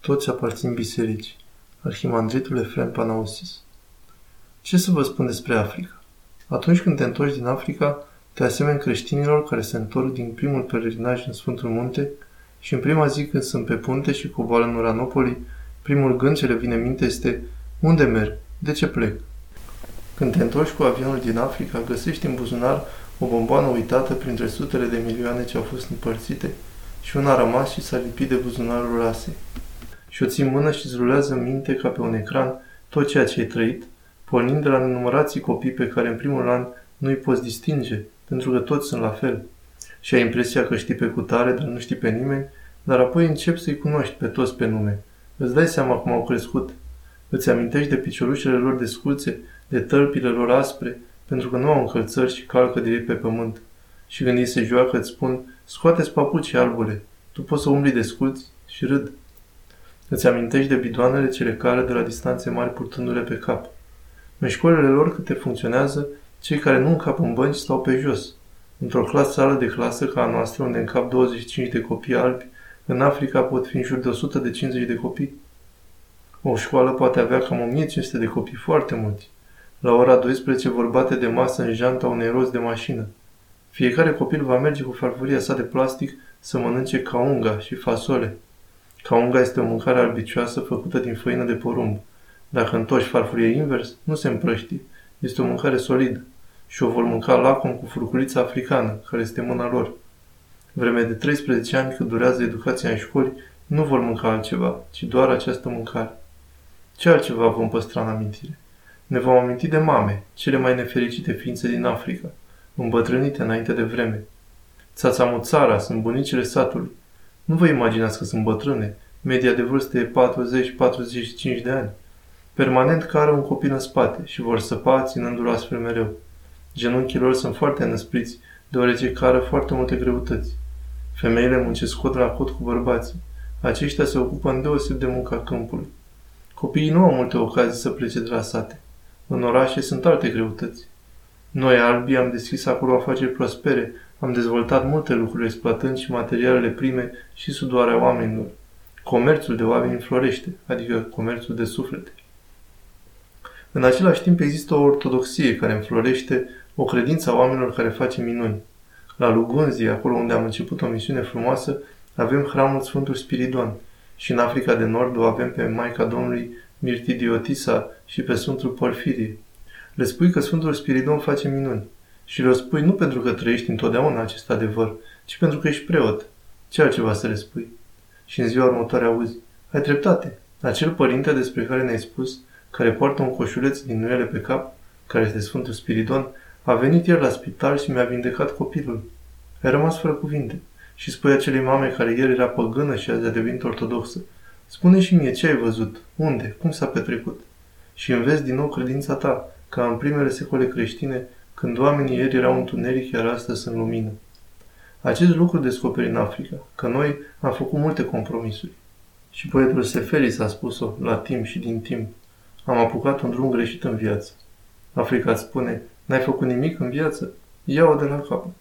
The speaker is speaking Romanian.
toți aparțin bisericii. Arhimandritul Efrem Panausis. Ce să vă spun despre Africa? Atunci când te întorci din Africa, te asemeni creștinilor care se întorc din primul pelerinaj în Sfântul Munte și în prima zi când sunt pe punte și coboară în Uranopoli, primul gând ce le vine în minte este unde merg? De ce plec? Când te întorci cu avionul din Africa, găsești în buzunar o bomboană uitată printre sutele de milioane ce au fost împărțite și una a rămas și s-a lipit de buzunarul rasei. Și o ții în mână și îți rulează în minte ca pe un ecran tot ceea ce ai trăit, pornind de la nenumărații copii pe care în primul an nu îi poți distinge, pentru că toți sunt la fel. Și ai impresia că știi pe cutare, dar nu știi pe nimeni, dar apoi începi să-i cunoști pe toți pe nume. Îți dai seama cum au crescut. Îți amintești de piciorușele lor de sculțe, de tălpile lor aspre, pentru că nu au încălțări și calcă direct pe pământ. Și când ei se joacă, îți spun, scoateți papucii albule, tu poți să umbli de sculți și râd. Îți amintești de bidoanele cele care de la distanțe mari purtându-le pe cap. În școlile lor câte funcționează, cei care nu încap în bănci stau pe jos. Într-o clasă sală de clasă ca a noastră, unde încap 25 de copii albi, în Africa pot fi în jur de 150 de copii. O școală poate avea cam 1500 de copii, foarte mulți. La ora 12 vor bate de masă în janta unei roți de mașină. Fiecare copil va merge cu farfuria sa de plastic să mănânce caunga și fasole. Caunga este o mâncare albicioasă făcută din făină de porumb. Dacă întorci farfurie invers, nu se împrăștie. Este o mâncare solidă. Și o vor mânca lacom cu furculița africană, care este mâna lor. Vreme de 13 ani cât durează educația în școli, nu vor mânca altceva, ci doar această mâncare. Ce altceva vom păstra în amintire? Ne vom aminti de mame, cele mai nefericite ființe din Africa, îmbătrânite înainte de vreme. Țațamuțara sunt bunicile satului. Nu vă imaginați că sunt bătrâne. Media de vârstă e 40-45 de ani. Permanent cară un copil în spate și vor săpa ținându-l astfel mereu. Genunchii lor sunt foarte năspriți, deoarece cară foarte multe greutăți. Femeile muncesc cot la cot cu bărbații. Aceștia se ocupă în deoseb de munca câmpului. Copiii nu au multe ocazii să plece de la sate. În orașe sunt alte greutăți. Noi, albii, am deschis acolo afaceri prospere, am dezvoltat multe lucruri exploatând și materialele prime și sudoarea oamenilor. Comerțul de oameni înflorește, adică comerțul de suflete. În același timp există o ortodoxie care înflorește, o credință a oamenilor care face minuni. La Lugunzi, acolo unde am început o misiune frumoasă, avem hramul Sfântul Spiridon și în Africa de Nord o avem pe Maica Domnului Mirtidiotisa și pe Sfântul Porfirie. Le spui că Sfântul Spiridon face minuni și le spui nu pentru că trăiești întotdeauna acest adevăr, ci pentru că ești preot. Ce altceva să le spui? Și în ziua următoare auzi, ai dreptate. Acel părinte despre care ne-ai spus, care poartă un coșuleț din nuiele pe cap, care este Sfântul Spiridon, a venit ieri la spital și mi-a vindecat copilul. Ai rămas fără cuvinte și spui acelei mame care ieri era păgână și azi a devenit ortodoxă. Spune și mie ce ai văzut, unde, cum s-a petrecut. Și înveți din nou credința ta, ca în primele secole creștine, când oamenii ieri erau întuneric, iar astăzi sunt lumină. Acest lucru descoperi în Africa, că noi am făcut multe compromisuri. Și poetul Seferis a spus-o la timp și din timp. Am apucat un drum greșit în viață. Africa îți spune, n-ai făcut nimic în viață? Ia-o de la capăt.